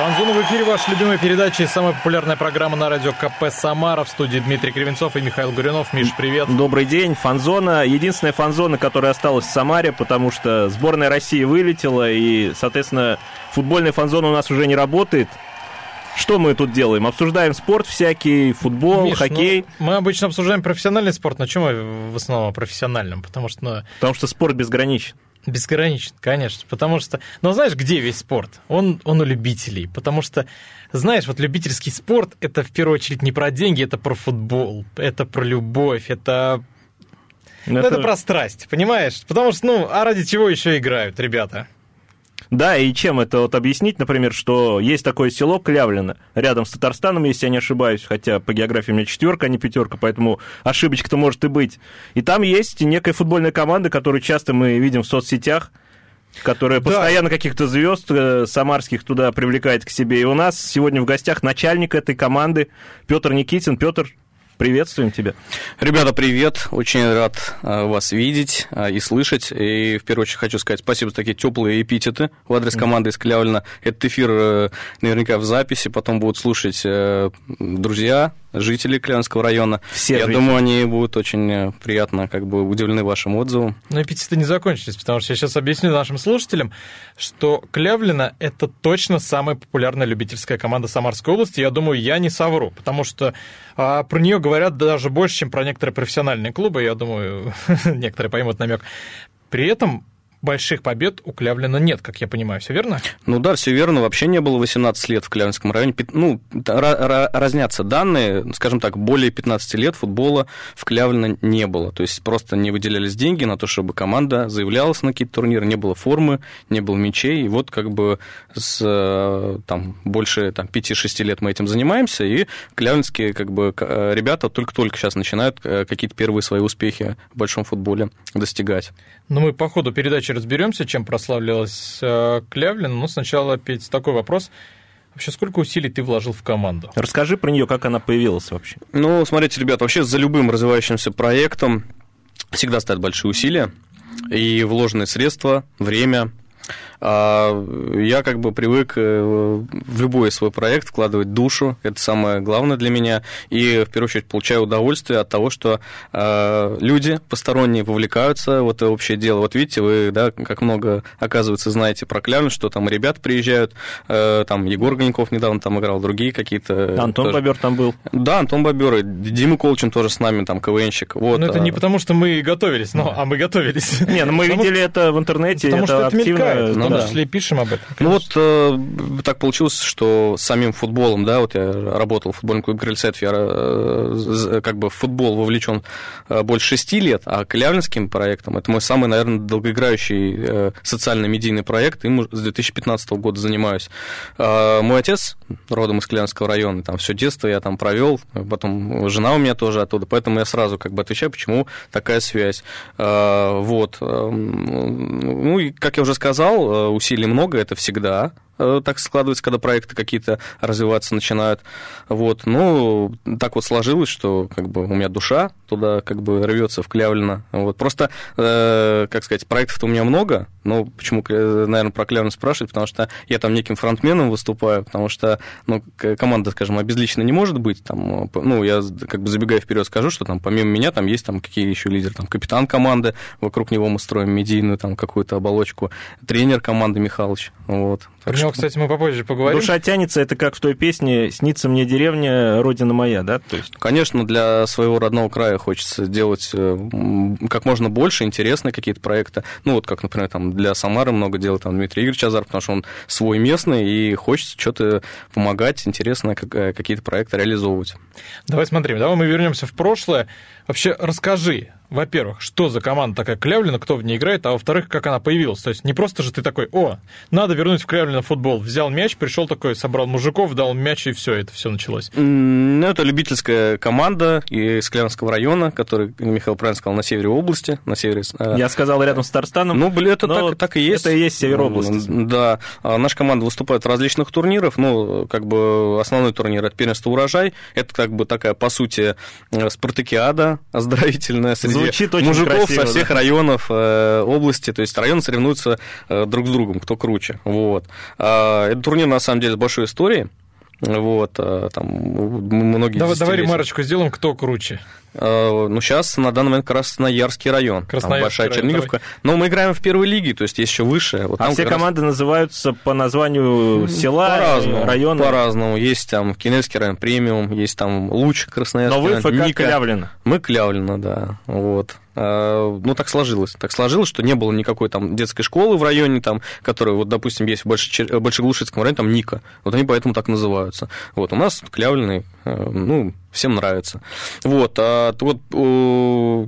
Фанзона в эфире, ваша любимая передача и самая популярная программа на радио КП «Самара». В студии Дмитрий Кривенцов и Михаил Гуринов. Миш, привет. Добрый день. Фанзона. Единственная фанзона, которая осталась в Самаре, потому что сборная России вылетела, и, соответственно, футбольная фанзона у нас уже не работает. Что мы тут делаем? Обсуждаем спорт всякий, футбол, Миш, хоккей. ну, мы обычно обсуждаем профессиональный спорт, но чем мы в основном о профессиональном? Потому что, ну, Потому что спорт безграничен. Безграничен, конечно. Потому что, ну знаешь, где весь спорт? Он, он у любителей. Потому что, знаешь, вот любительский спорт это в первую очередь не про деньги, это про футбол, это про любовь, это, ну, это про страсть, понимаешь? Потому что, ну, а ради чего еще играют ребята? Да, и чем это вот объяснить, например, что есть такое село Клявлино, рядом с Татарстаном, если я не ошибаюсь, хотя по географии у меня четверка, а не пятерка, поэтому ошибочка-то может и быть. И там есть некая футбольная команда, которую часто мы видим в соцсетях, которая Да. постоянно каких-то звезд э, самарских туда привлекает к себе. И у нас сегодня в гостях начальник этой команды Петр Никитин. Петр, приветствуем тебя. Ребята, привет! Очень рад э, вас видеть э, и слышать. И в первую очередь хочу сказать спасибо за такие теплые эпитеты в адрес команды из Клявлина. Этот эфир э, наверняка в записи, потом будут слушать друзья, жители Клявинского района. Все Я жители. думаю, они будут очень э, приятно как бы удивлены вашим отзывам. Но эпитеты не закончились, потому что я сейчас объясню нашим слушателям, что Клявлина – это точно самая популярная любительская команда Самарской области. Я думаю, я не совру, потому что а, про нее говорят даже больше, чем про некоторые профессиональные клубы. Я думаю, некоторые поймут намек. При этом больших побед у Клявлина нет, как я понимаю, все верно? Ну да, все верно. Вообще не было 18 лет в Клявинском районе. Ну, ра- ра- разнятся данные. Скажем так, более 15 лет футбола в Клявлино не было. То есть просто не выделялись деньги на то, чтобы команда заявлялась на какие-то турниры. Не было формы, не было мячей. И вот как бы с э, там, больше там, 5-6 лет мы этим занимаемся. И клявинские как бы, э, ребята только-только сейчас начинают э, какие-то первые свои успехи в большом футболе достигать. Но мы по ходу передачи разберемся, чем прославилась э, Клявлина. Но сначала, Петь, такой вопрос. Вообще, сколько усилий ты вложил в команду? Расскажи про нее, как она появилась вообще. Ну, смотрите, ребят, вообще за любым развивающимся проектом всегда стоят большие усилия и вложенные средства, время. А Я как бы привык э, в любой свой проект вкладывать душу, это самое главное для меня, и в первую очередь получаю удовольствие от того, что э, люди посторонние вовлекаются в это общее дело. Вот видите, вы, да, как много, оказывается, знаете про Клявин, что там ребят приезжают, э, там Егор Гоньков недавно там играл, другие какие-то... Антон тоже- Бобер там был. да, Антон Бобер, и Дима Колчин тоже с нами, там, КВНщик. Вот, ну, это не а, потому, что мы готовились, но, а мы готовились. Не, ну мы Потому- видели это в интернете, Потому это что это активно. мелькает, ну том да. числе и пишем об этом. Ну вот конечно. э, так получилось, что самим футболом, да, вот я работал в футбольном клубе Крыльцет, я э, как бы в футбол вовлечен э, больше шести лет, а Клявлинским проектом это мой самый, наверное, долгоиграющий э, социально-медийный проект, им с 2015 года занимаюсь. Э, Мой отец родом из Клявинского района, там все детство я там провел, потом жена у меня тоже оттуда, поэтому я сразу как бы отвечаю, почему такая связь. Э, Вот. Эм, Ну, и, как я уже сказал, э, усилий много, это всегда так складывается, когда проекты какие-то развиваться начинают. Вот. Ну, так вот сложилось, что как бы у меня душа туда как бы рвется в Клявлино. Вот. Просто, э, как сказать, проектов-то у меня много, но почему, э, наверное, про Клявлино спрашивать, потому что я там неким фронтменом выступаю, потому что, ну, команда, скажем, обезлично не может быть, там, э, ну, я как бы забегая вперед скажу, что там помимо меня там есть там какие еще лидеры, там капитан команды, вокруг него мы строим медийную там какую-то оболочку, тренер команды Михалыч, вот. Так него, кстати, мы попозже поговорим. Душа тянется, это как в той песне «Снится мне деревня, родина моя», да? То есть Конечно, для своего родного края хочется делать э, как можно больше, интересные какие-то проекты. Ну, вот как, например, там для Самары много делает там Дмитрий Игоревич Азар, потому что он свой местный, и хочется что-то помогать, интересно э, какие-то проекты реализовывать. Давай смотрим, давай мы вернемся в прошлое. Вообще расскажи, во-первых, что за команда такая Клявлина, кто в ней играет, а во-вторых, как она появилась. То есть не просто же ты такой, о, надо вернуть в Клявлина футбол. Взял мяч, пришел такой, собрал мужиков, дал мяч, и все, это все началось. Ну, это любительская команда из Клявинского района, который, Михаил правильно сказал, на севере области, на севере... э, Я сказал рядом с Татарстаном. Ну, блин, это так, так и есть. это и есть север области. Да. А Наша команда выступает в различных турнирах. Ну, как бы основной турнир это первенство урожай. Это как бы такая, по сути, э, спартакиада оздоровительная среди Звучит очень мужиков красиво, со всех да. районов э, области. То есть районы соревнуются э, друг с другом, кто круче. Вот. А, Это турнир, на самом деле, с большой историей. Вот, а, там многие Давай, давай ремарочку сделаем, кто круче. Э, Ну, сейчас на данный момент Красноярский район. Там Красноярский большая район, Черниговка. Но мы играем в первой лиге, то есть есть еще выше. Вот А там все раз- команды называются по названию села, по-разному, района. По-разному. Есть там Кинельский район премиум, есть там Луч Красноярский Но вы район, ФК Ника. Клявлина. Мы Клявлино, да. Вот. А, Ну, так сложилось. Так сложилось, что не было никакой там детской школы в районе, там, которая, вот, допустим, есть в Больше- Большеглушицком районе, там Ника. Вот они поэтому так называются. Вот, у нас Клявлиный, э, ну, всем нравится. Вот, а вот,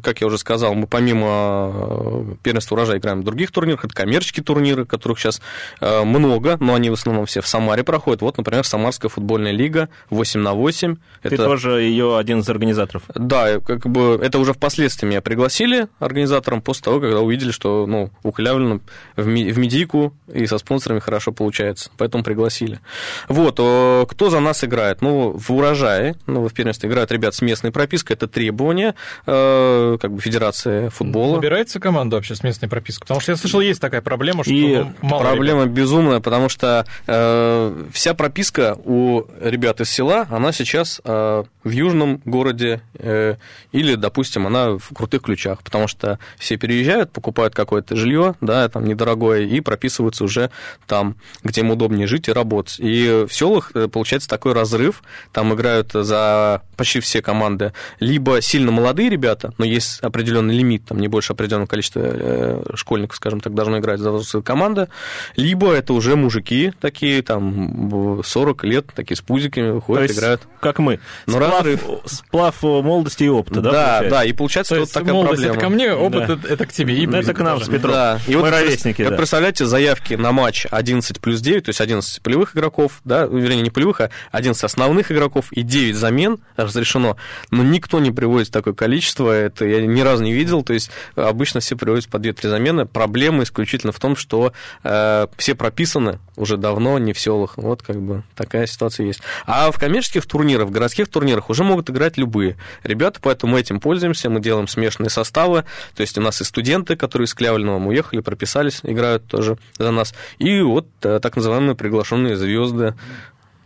как я уже сказал, мы помимо э, первенства урожая играем в других турнирах, это коммерческие турниры, которых сейчас э, много, но они в основном все в Самаре проходят. Вот, например, Самарская футбольная лига 8 на 8. Ты тоже ее один из организаторов. Да, как бы это уже впоследствии меня пригласили организатором после того, когда увидели, что ну, у Клявлина в, ми- в медийку и со спонсорами хорошо получается. Поэтому пригласили. Вот, э, кто за нас играет? Ну, в урожае, ну, в первенстве играют ребят с местной пропиской, это требование э, как бы Федерации футбола. Набирается команда вообще с местной пропиской? Потому что я слышал, есть такая проблема, что И мало Проблема безумная, потому что э, вся прописка у ребят из села, она сейчас э, в южном городе э, или, допустим, она в крутых ключах, потому что все переезжают, покупают какое-то жилье, да, там недорогое, и прописываются уже там, где им удобнее жить и работать. И в селах э, получается такой разрыв, там играют за почти все команды либо сильно молодые ребята, но есть определенный лимит, там не больше определенного количества э, школьников, скажем так, должно играть за взрослые команды, либо это уже мужики такие, там, 40 лет, такие с пузиками То выходят, есть, играют. как мы. Ну, сплав, разрыв. сплав молодости и опыта, да? да, получается? да, и получается То вот есть такая молодость проблема. это ко мне, опыт Да. это, это к тебе. И Ну, это к нам тоже. с Петром. Да, и Мы вот ровесники, вот да. представляете, заявки на матч 11 плюс 9, то есть 11 полевых игроков, да, вернее, не полевых, а 11 основных игроков и 9 замен разрешено, но никто не приводит такое количество, это я ни разу не видел, то есть обычно все приводят по 2-3 замены. Проблема исключительно в том, что э, все прописаны уже давно, не в селах, вот как бы такая ситуация есть. А в коммерческих турнирах, в городских турнирах уже могут играть любые ребята, поэтому мы этим пользуемся, мы делаем смешанные составы, то есть у нас и студенты, которые из Клявльного мы уехали, прописались, играют тоже за нас, и вот э, так называемые приглашенные звезды.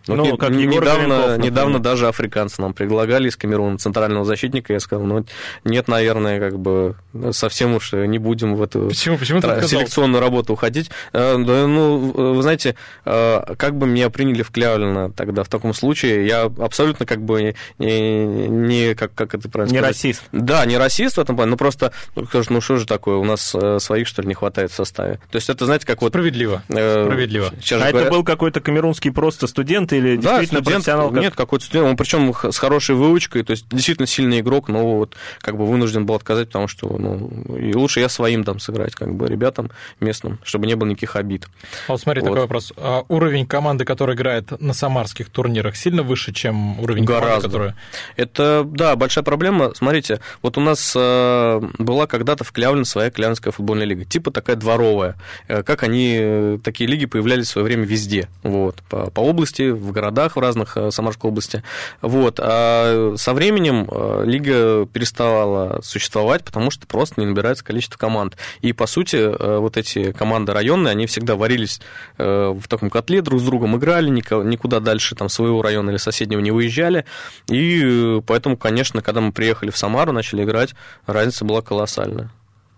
Ну, не- как Егор недавно, Горенков, недавно даже африканцы нам предлагали из Камеруна центрального защитника. Я сказал, ну нет, наверное, как бы совсем уж не будем в эту Почему, почему тра- селекционную работу уходить. Э, Да, ну, вы знаете, э, как бы меня приняли в Клявлино тогда в таком случае, я абсолютно как бы не, не как, как это правильно Не сказать? расист. Да, не расист в этом плане, но просто, ну, ну что же такое, у нас э, своих, что ли, не хватает в составе. То есть это, знаете, как вот... Справедливо. э, Справедливо. А это говорят- был какой-то камерунский просто студент или да, действительно студент, профессионал? как- нет, какой-то студент, он причем с хорошей выучкой, то есть действительно сильный игрок, но вот как бы вынужден был отказать, потому что ну, и лучше я своим там сыграть, как бы ребятам местным, чтобы не было никаких обид. А вот смотри, Вот. такой вопрос. А уровень команды, которая играет на самарских турнирах, сильно выше, чем уровень Гораздо. команды, которая... Это, да, большая проблема. Смотрите, вот у нас э, была когда-то в Клявлино своя Клявлинская футбольная лига, типа такая дворовая. Э, как они, э, такие лиги появлялись в свое время везде, вот, по, по области, в городах в разных э, Самарской области. Вот. А со временем э, лига переставала существовать, потому что просто не набирается количество команд. И, по сути, э, вот эти команды районные, они всегда варились в таком котле, друг с другом играли, никуда дальше там своего района или соседнего не выезжали. И поэтому, конечно, когда мы приехали в Самару, начали играть, разница была колоссальная.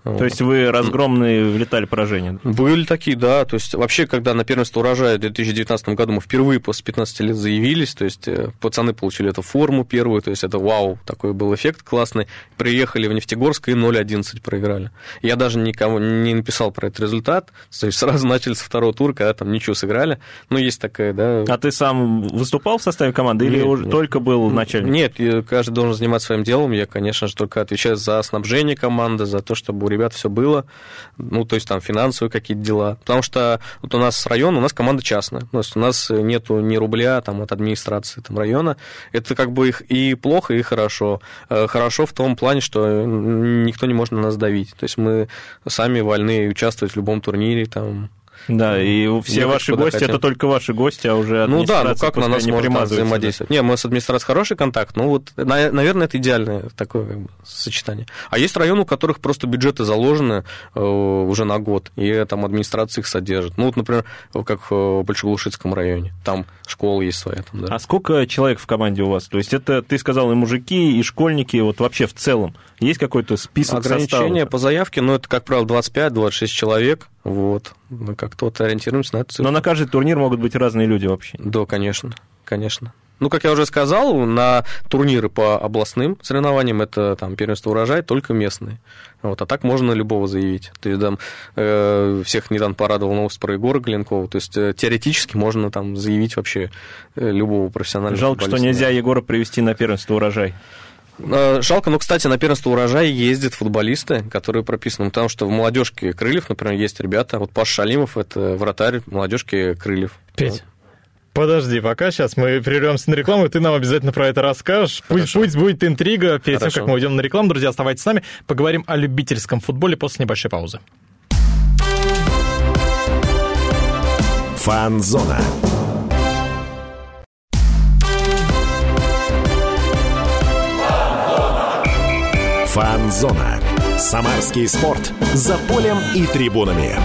То есть вы разгромные влетали поражения? Были такие, да. То есть вообще, когда на первенство урожая в 2019 году мы впервые после 15 лет заявились, то есть э, пацаны получили эту форму первую, то есть это вау, такой был эффект классный. Приехали в Нефтегорск и 0-11 проиграли. Я даже никому не написал про этот результат, то есть сразу начали со второго тура, когда там ничего сыграли. Ну, есть такая, да... А ты сам выступал в составе команды или Нет, уже нет. только был начальник? Нет, каждый должен заниматься своим делом. Я, конечно же, только отвечаю за снабжение команды, за то, чтобы у ребят все было. Ну, то есть там финансовые какие-то дела. Потому что вот у нас район, у нас команда частная. То есть у нас нету ни рубля там, от администрации там, района. Это как бы их и плохо, и хорошо. Э, Хорошо в том плане, что никто не может на нас давить. То есть мы сами вольны участвовать в любом турнире, там, Да, и все Ехать ваши гости хотим. это только ваши гости, а уже Ну да, ну как на нас не там да. взаимодействовать? Не, мы с администрацией хороший контакт, ну вот, на- наверное, это идеальное такое как бы, сочетание. А есть районы, у которых просто бюджеты заложены э, уже на год, и там администрация их содержит. Ну вот, например, как в Большеглушицком районе, там школа есть своя. Там, да. А сколько человек в команде у вас? То есть это, ты сказал, и мужики, и школьники, вот вообще в целом. Есть какой-то список Ограничения по заявке, ну это, как правило, 25-26 человек, вот. Мы как-то вот ориентируемся на эту цифру. Но на каждый турнир могут быть разные люди вообще. Да, конечно, конечно. Ну, как я уже сказал, на турниры по областным соревнованиям это там первенство урожай только местные. Вот, а так можно любого заявить. То есть там э, всех недавно порадовал новость про Егора Галенкова. То есть э, теоретически можно там заявить вообще э, любого профессионального Жалко, что нельзя Егора привести на первенство урожай. Э, Жалко, но, кстати, на первенство урожай ездят футболисты, которые прописаны. Потому что в молодежке Крыльев, например, есть ребята. Вот Паш Шалимов это вратарь молодежки Крыльев. Петь, подожди, пока сейчас мы прервемся на рекламу, и ты нам обязательно про это расскажешь. Пусть, пусть будет интрига перед тем, Хорошо. как мы уйдем на рекламу. Друзья, оставайтесь с нами. Поговорим о любительском футболе после небольшой паузы. Фанзона. Фанзона. Самарский спорт. За полем и трибунами.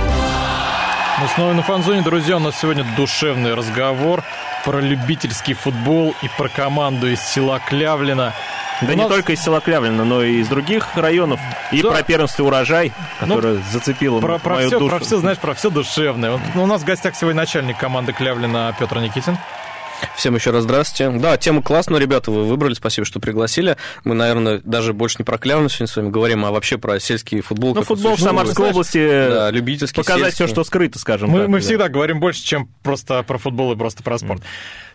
Мы снова на фанзоне, друзья. У нас сегодня душевный разговор про любительский футбол и про команду из села Клявлина. Да У не нас- только из села Клявлина, но и из других районов. И Да. про первенство урожай, которое зацепило Про, про мою все, душу. про все, знаешь, про все душевное. Ну, у нас в гостях сегодня начальник команды Клявлина Петр Никитин. Всем еще раз здравствуйте. Да, тема классная, ребята, вы выбрали, спасибо, что пригласили. Мы, наверное, даже больше не про Клявну сегодня с вами говорим, а вообще про сельский футбол. Ну, футбол в. Самарской области Да, любительский, показать все, сельский. что скрыто, скажем Мы, так. мы да. всегда говорим больше, чем просто про футбол и просто про спорт.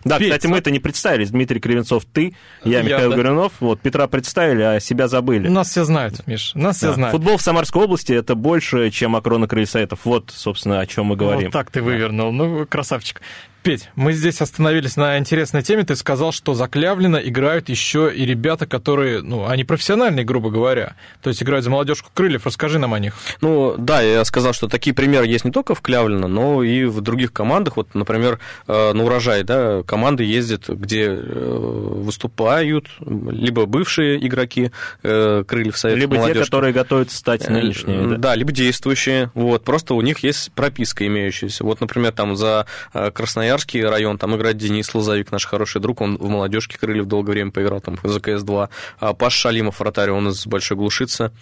Да, Петь, кстати, мы это не представились. Дмитрий Кривенцов, ты, я, Я, Михаил да. Горюнов. Вот, Петра представили, а себя забыли. Нас все знают, Миш, нас все Да. знают. Футбол в Самарской области это больше, чем Акрона Крыльсайтов. Вот, собственно, о чем мы говорим. Вот так ты вывернул. Ну, красавчик. Петь, мы здесь остановились на интересной теме. Ты сказал, что за Клявлина играют еще и ребята, которые, ну, они профессиональные, грубо говоря. То есть играют за молодежку крыльев. Расскажи нам о них. Ну, да, я сказал, что такие примеры есть не только в Клявлино, но и в других командах. Вот, например, э, на урожай, да, команды ездят, где э, выступают либо бывшие игроки э, крыльев Совета Либо те, молодежки. которые готовятся стать нынешними. Э, да. Да, либо действующие. Вот, просто у них есть прописка имеющаяся. Вот, например, там за Красноярский район там играет Денис Лозовик, наш хороший друг, он в молодежке Крыльев долгое время поиграл, там за КС-2. А Паш Шалимов, вратарь, он из Большой Глушицы,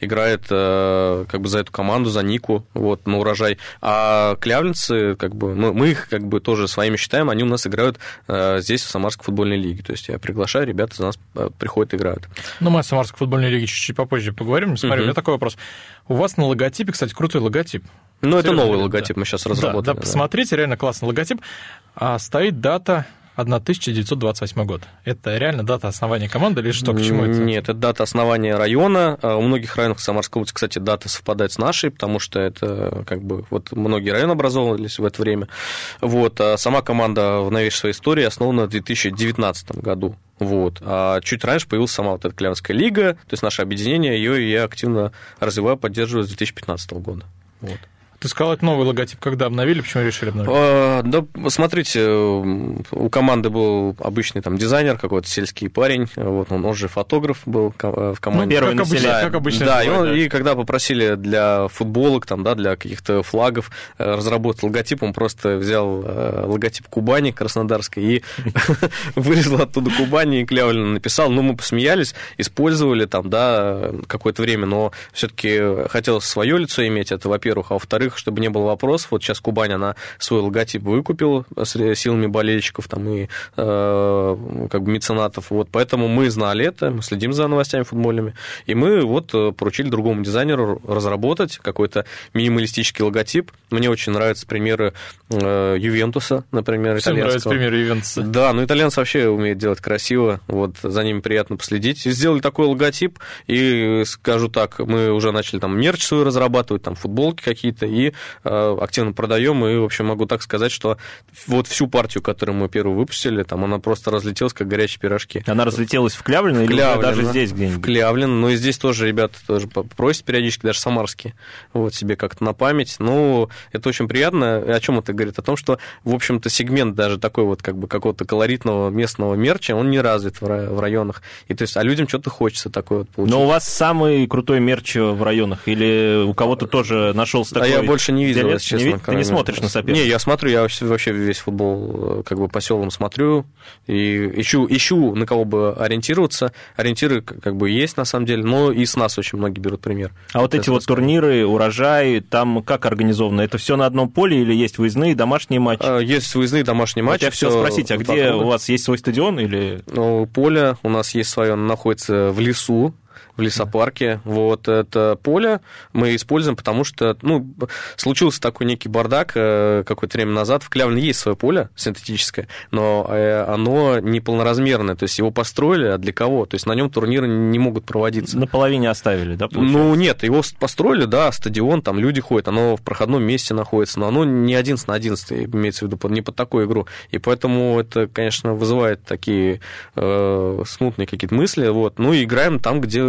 играет как бы за эту команду, за Нику, вот, на урожай. А клявлинцы, как бы, мы, мы их как бы тоже своими считаем, они у нас играют э, здесь, в Самарской футбольной лиге. То есть я приглашаю, ребята за нас э, приходят, играют. Ну, мы о Самарской футбольной лиге чуть-чуть попозже поговорим. Смотри, Мгм. у меня такой вопрос. У вас на логотипе, кстати, крутой логотип. Ну, это новый да. логотип мы сейчас Да, разработали. да, да. посмотрите, реально классный логотип. А стоит дата 1928 год. Это реально дата основания команды или что, к чему это? Нет, это дата основания района. А У многих районов Самарской области, кстати, дата совпадает с нашей, потому что это как бы вот многие районы образовывались в это время. Вот, а сама команда в новейшей своей истории основана в 2019 году. Вот. А чуть раньше появилась сама вот эта Кляванская лига, то есть наше объединение, ее я активно развиваю, поддерживаю с 2015 года. Вот. Ты сказал, это новый логотип. Когда обновили? Почему решили обновить? А, да, смотрите, у команды был обычный там дизайнер, какой-то сельский парень, вот он, он же фотограф был в команде. Ну, первый как обычно, да, как обычно да, бывает, и, он, да. и когда попросили для футболок, там, да, для каких-то флагов э, разработать логотип, он просто взял э, логотип Кубани Краснодарской и вырезал оттуда Кубани и Клявлина написал. Ну, мы посмеялись, использовали там, да, какое-то время, но все-таки хотелось свое лицо иметь, это во-первых, а во-вторых, чтобы не было вопросов, вот сейчас Кубань, она свой логотип выкупила с силами болельщиков там и э, как бы меценатов, вот, поэтому мы знали это, мы следим за новостями футбольными, и мы вот э, поручили другому дизайнеру разработать какой-то минималистический логотип. Мне очень нравятся примеры э, Ювентуса, например, Всем итальянского. пример Ювентуса. Да, ну итальянцы вообще умеют делать красиво, вот за ними приятно последить. И сделали такой логотип, и скажу так, мы уже начали там мерч свой разрабатывать, там футболки какие-то, и э, активно продаем, и, в общем, могу так сказать, что вот всю партию, которую мы первую выпустили, там она просто разлетелась, как горячие пирожки. Она разлетелась в Клявлино или уже Клявлино, даже здесь где-нибудь? В Клявлино, но и здесь тоже ребята тоже просят периодически, даже самарские, вот себе как-то на память. Ну, это очень приятно. О чем это говорит? О том, что, в общем-то, сегмент даже такой вот как бы какого-то колоритного местного мерча, он не развит в ра- в районах. И то есть, а людям что-то хочется такое вот получить. Но у вас самый крутой мерч в районах? Или у кого-то тоже нашелся А такой... я больше не видел, если честно. Не Ты не смотришь на соперника? Не, я смотрю, я вообще- весь футбол э, как бы по селам смотрю и ищу, ищу на кого бы ориентироваться. Ориентиры как бы есть на самом деле, но и с нас очень многие берут пример. А вот эти вот сказать. турниры, урожай, там как организовано? Это все на одном поле или есть выездные, домашние матчи? А, Есть выездные домашние Вот матчи. я хотел спросить, а где у вас есть свой стадион или... Ну, поле у нас есть свое, оно находится в лесу, в лесопарке. Вот это поле мы используем, потому что, ну, случился такой некий бардак э, какое-то время назад. В Клявлине есть свое поле синтетическое, но э, оно неполноразмерное, то есть его построили, а для кого? То есть на нем турниры не могут проводиться. На половине оставили, да, получается? Ну, нет, его построили, да, стадион, там люди ходят, оно в проходном месте находится, но оно не 11 на 11, имеется в виду, не под такую игру. И поэтому это, конечно, вызывает такие э, смутные какие-то мысли, вот. Ну, и играем там, где,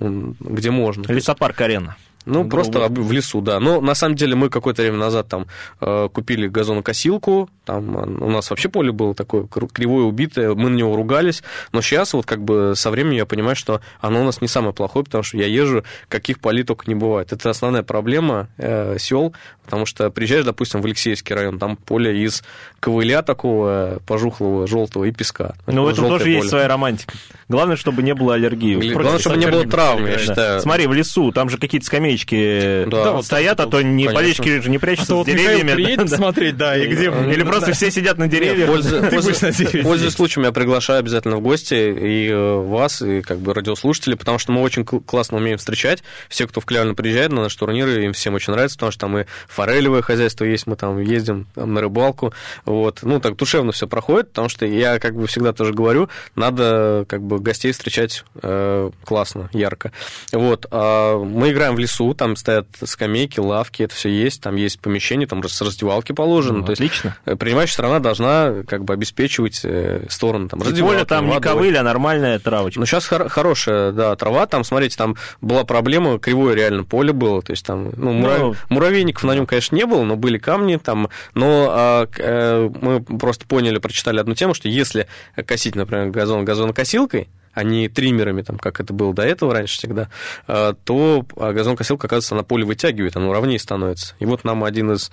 м, где можно. Лесопарк арена. Ну, Грубо. просто в лесу, да. Но на самом деле мы какое-то время назад там э, купили газонокосилку, там э, у нас вообще поле было такое кривое, убитое, мы на него ругались, но сейчас вот как бы со временем я понимаю, что оно у нас не самое плохое, потому что я езжу, каких полей только не бывает. Это основная проблема э, сел, потому что приезжаешь, допустим, в Алексеевский район, там поле из ковыля такого пожухлого, желтого и песка. Ну, в этом тоже есть поле. своя романтика. Главное, чтобы не было аллергии. Главное, чтобы не было травм, я считаю. Смотри, в лесу, там же какие-то скамеечки Да, вот стоят, а то не конечно. болельщики же не А прячутся с вот деревьями. приедет Да. смотреть, да, и где... Или просто все сидят на деревьях. Пользуясь, Ты будешь на дереве пользуясь случаем, я приглашаю обязательно в гости и э, вас, и как бы радиослушателей, потому что мы очень кл- классно умеем встречать. Все, кто в Клявлино приезжает на наши турниры, им всем очень нравится, потому что там и форелевое хозяйство есть, мы там ездим там, на рыбалку. Вот. Ну, так душевно все проходит, потому что я как бы всегда тоже говорю, надо как бы гостей встречать э, классно, ярко. Вот. А мы играем в лесу, там стоят скамейки, лавки, это все есть, там есть помещение, там с раздевалки положено. Ну, то есть Отлично. Э, принимающая страна должна как бы обеспечивать э, сторону там Поле раздевалки, там не ковыль, а нормальная травочка. Ну, сейчас хорошая, да, трава, там, смотрите, там была проблема, кривое реально поле было, то есть там, ну, мура- Ну, муравейников на нем, конечно, не было, но были камни там, но а, э, мы просто поняли, прочитали одну тему, что если косить, например, газон газонокосилкой, а не триммерами, там, как это было до этого раньше всегда, э, то а, газонокосилка, оказывается, на поле вытягивает, оно ровнее становится. И вот нам один из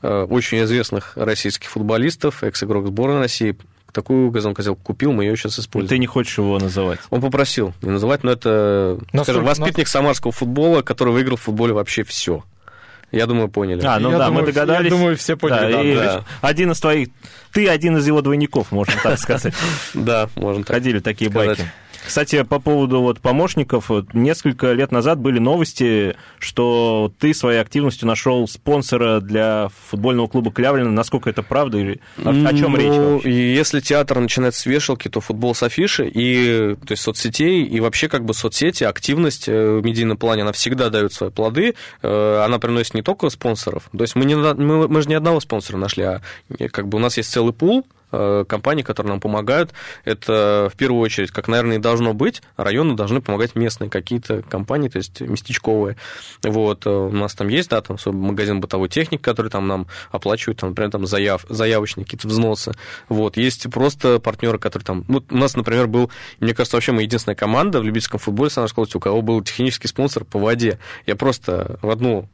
э, очень известных российских футболистов, экс-игрок сборной России, такую газонокосилку купил, мы ее сейчас используем. Ты не хочешь его называть. Он попросил не называть, но это, Насколько- скажем, воспитанник самарского футбола, который выиграл в футболе вообще все. Я думаю, поняли. А, ну Я да, думаю, мы догадались. я думаю, все поняли, да, и да. Один из твоих... Ты один из его двойников, можно так сказать. Да, можно так. Ходили такие байки. Кстати, по поводу вот помощников, несколько лет назад были новости, что ты своей активностью нашел спонсора для футбольного клуба Клявлина. Насколько это правда? Или о, о чем Ну, речь вообще? Если театр начинает с вешалки, то футбол с афиши, и, то есть соцсетей, и вообще как бы соцсети, активность э, в медийном плане, она всегда дает свои плоды, Э, она приносит не только спонсоров, то есть мы, не, мы, мы же не одного спонсора нашли, а как бы у нас есть целый пул, э, компаний, которые нам помогают. Это в первую очередь, как, наверное, и должно быть, районы должны помогать местные какие-то компании, то есть местечковые. Вот, у нас там есть, да, там магазин бытовой техники, который там нам оплачивает, там, например, там заяв, заявочные какие-то взносы. Вот, есть просто партнеры, которые там... Ну, у нас, например, был, мне кажется, вообще мы единственная команда в любительском футболе, с нашей у кого был технический спонсор по воде. Я просто в одну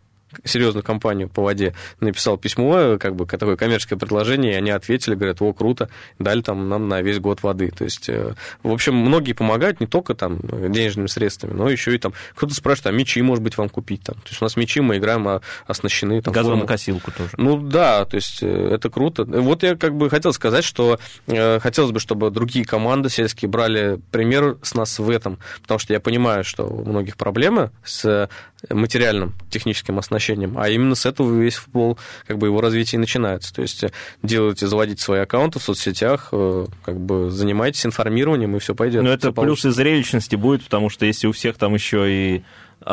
серьезную компанию по воде написал письмо, как бы такое коммерческое предложение, и они ответили, говорят, о, круто, дали там нам на весь год воды. То есть, э, в общем, многие помогают не только там денежными средствами, но еще и там кто-то спрашивает, а мечи, может быть, вам купить там. То есть у нас мечи, мы играем а, оснащены. Там, Газонокосилку тоже. Ну да, то есть э, это круто. Вот я как бы хотел сказать, что э, хотелось бы, чтобы другие команды сельские брали пример с нас в этом, потому что я понимаю, что у многих проблемы с материальным техническим оснащением, а именно с этого весь футбол, как бы его развитие начинается. То есть делайте, заводите свои аккаунты в соцсетях, э, как бы занимайтесь информированием, и все пойдет. Но это плюс и зрелищности будет, потому что если у всех там еще и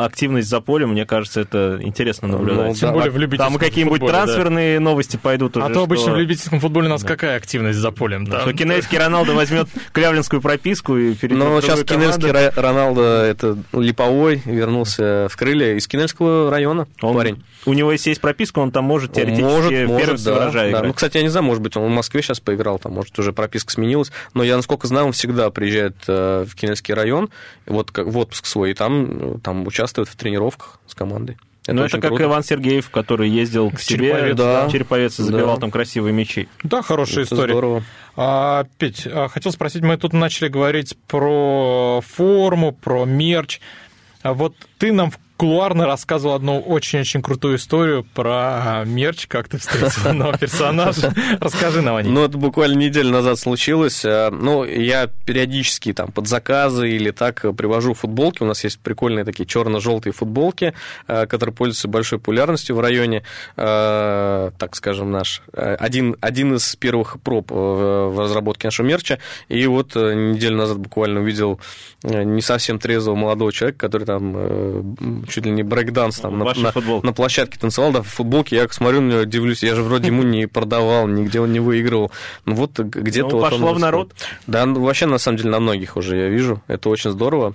активность за полем, мне кажется, это интересно наблюдать. Ну, Тем да, более в любительском Там какие-нибудь футболе, трансферные да. новости пойдут А уже, то обычно в любительском футболе у нас да. какая активность за полем? Да, что Кинельский Роналдо возьмет клявлинскую прописку и перейдет Ну, сейчас Кинельский Роналдо, это липовой, вернулся в крылья из Кинельского района, он, парень. У него если есть прописка, он там может теоретически может, в может, первых да, да. Играть. Ну, кстати, я не знаю, может быть, он в Москве сейчас поиграл, там, может, уже прописка сменилась, но я, насколько знаю, он всегда приезжает э, в Кинельский район, вот как в отпуск свой, и там, там участвует в тренировках с командой. Это ну, это как круто. Иван Сергеев, который ездил к себе, Череповец, да. Череповец и забивал да. там красивые мячи. Да, хорошая это история. Здорово. А, Петь, а, хотел спросить, мы тут начали говорить про форму, про мерч. А вот ты нам в кулуарно рассказывал одну очень-очень крутую историю про мерч, как ты встретил одного персонажа. Расскажи нам о ней. Ну, это буквально неделю назад случилось. Э, ну, я периодически там под заказы или так привожу футболки. У нас есть прикольные такие черно-желтые футболки, э, которые пользуются большой популярностью в районе. Э, так скажем, наш один, один из первых проб в разработке нашего мерча. И вот неделю назад буквально увидел не совсем трезвого молодого человека, который там чуть ли не брейкданс там на, на, на площадке танцевал, да, в футболке, я смотрю на него, удивлюсь, я же вроде ему не продавал, нигде он не выигрывал. Ну вот где-то ну, вот пошло он в народ? Да, ну, вообще, на самом деле, на многих уже я вижу, это очень здорово.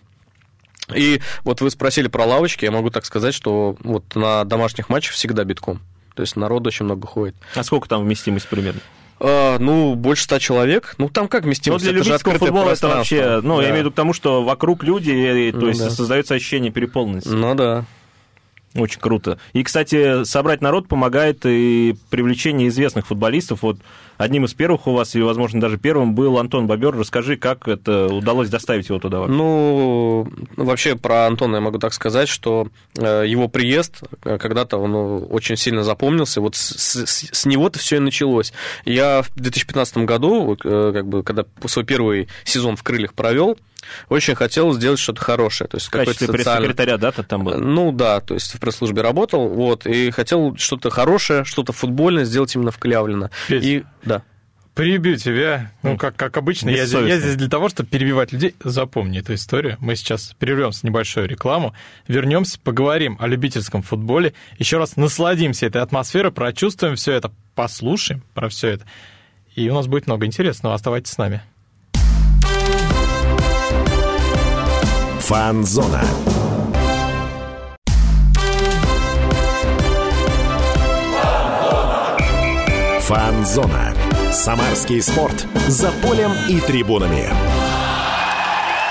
И вот вы спросили про лавочки, я могу так сказать, что вот на домашних матчах всегда битком. То есть народу очень много ходит. А сколько там вместимость примерно? А, ну, больше ста человек. Ну, там как вместимость? Ну, для это любительского футбола это вообще... Ну, да. я имею в виду к тому, что вокруг люди, и, то ну, есть да. создается ощущение переполненности. Ну, да. Очень круто. И, кстати, собрать народ помогает и привлечение известных футболистов. Вот одним из первых у вас, или, возможно, даже первым был Антон Бобер. Расскажи, как это удалось доставить его туда? Ну, вообще про Антона я могу так сказать, что э, его приезд э, когда-то он ну, очень сильно запомнился. Вот с, с, с него-то все и началось. Я в 2015 году, э, как бы, когда свой первый сезон в крыльях провел, очень хотел сделать что-то хорошее. То есть в качестве социальный... пресс-секретаря, да, ты там был? Ну да, то есть в пресс-службе работал, вот, и хотел что-то хорошее, что-то футбольное сделать именно в Клявлино. И, да. Перебью тебя. Ну, как, как обычно, я, я здесь для того, чтобы перебивать людей. Запомни эту историю. Мы сейчас прервемся небольшую рекламу, вернемся, поговорим о любительском футболе, еще раз насладимся этой атмосферой, прочувствуем все это, послушаем про все это. И у нас будет много интересного. Оставайтесь с нами. Фанзона. Фанзона. Самарский спорт. За полем и трибунами.